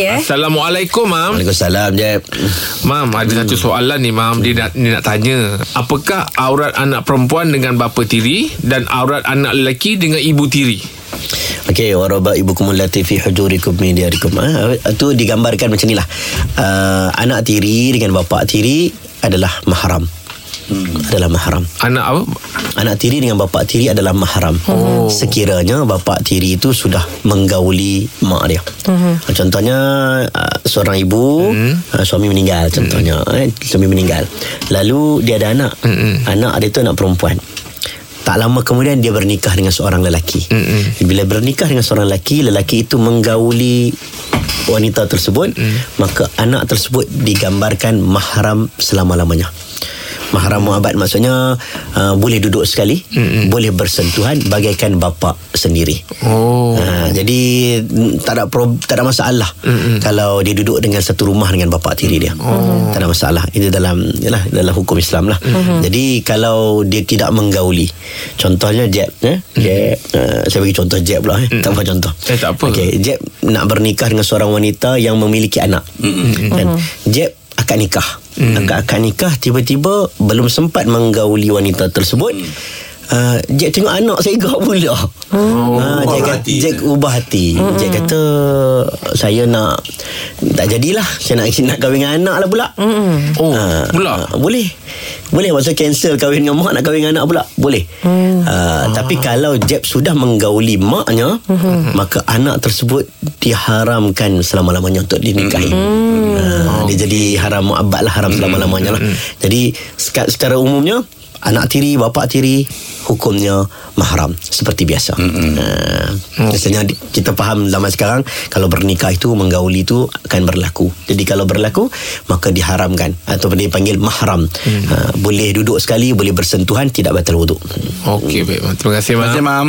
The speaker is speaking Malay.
Okey eh. Assalamualaikum, Mam. Waalaikumsalam Jeb Mam, ada satu soalan ni, Mam. Dia nak, dia nak tanya. Apakah aurat anak perempuan dengan bapa tiri dan aurat anak lelaki dengan ibu tiri? Okey, waraba ibukum allati fi hujurikum min diyarikum. Ah, itu digambarkan macam inilah. Uh, anak tiri dengan bapa tiri adalah mahram. Hmm. Adalah mahram. Anak apa? Anak tiri dengan bapa tiri adalah mahram. Oh. Sekiranya bapa tiri itu sudah menggauli mak dia. Uh-huh. Contohnya uh, seorang ibu uh-huh. uh, suami meninggal contohnya uh-huh. eh, suami meninggal. Lalu dia ada anak. Uh-huh. Anak dia itu anak perempuan. Tak lama kemudian dia bernikah dengan seorang lelaki. Mm-mm. Bila bernikah dengan seorang lelaki, lelaki itu menggauli wanita tersebut, mm. maka anak tersebut digambarkan mahram selama-lamanya. Mahram muabat maksudnya uh, boleh duduk sekali, Mm-mm. boleh bersentuhan bagaikan bapa sendiri. Oh. Uh, jadi mm, tak ada pro, tak ada masalah Mm-mm. kalau dia duduk dengan satu rumah dengan bapa tiri dia. Oh. Tak ada masalah. Itu dalam yalah dalam hukum Islam lah. Mm-hmm. Jadi kalau dia tidak menggauli, contohnya Jeb, eh? Jeb, uh, saya bagi contoh Jeb pula eh. Mm-hmm. Tak apa contoh. Eh tak apa. Okey, Jeb nak bernikah dengan seorang wanita yang memiliki anak. Mm-hmm. Kan? Jeb akad nikah. Hmm. Akad-akad nikah tiba-tiba belum sempat menggauli wanita tersebut. Hmm. Uh, Jack tengok anak saya gak pula. Oh, uh, Jack, kata, hati. Jack ubah hati. Hmm. Jack kata saya nak tak jadilah. Saya nak nak kahwin dengan anak lah pula. Hmm. Oh, uh, pula. Uh, boleh. Boleh maksud cancel kahwin dengan mak nak kahwin dengan anak pula. Boleh. Hmm. Uh, ah. tapi kalau Jeb sudah menggauli maknya, hmm. maka anak tersebut diharamkan selama-lamanya untuk dinikahi. Hmm. Uh, oh. Dia jadi haram muabad lah haram selama-lamanya lah. Hmm. Jadi secara umumnya anak tiri, bapa tiri hukumnya mahram seperti biasa. Mm-hmm. Uh, biasanya kita faham zaman sekarang kalau bernikah itu menggauli itu akan berlaku. Jadi kalau berlaku maka diharamkan atau dipanggil mahram. Mm. Uh, boleh duduk sekali, boleh bersentuhan tidak batal wuduk. Okey baik. Terima kasih mam. Terima kasih mam.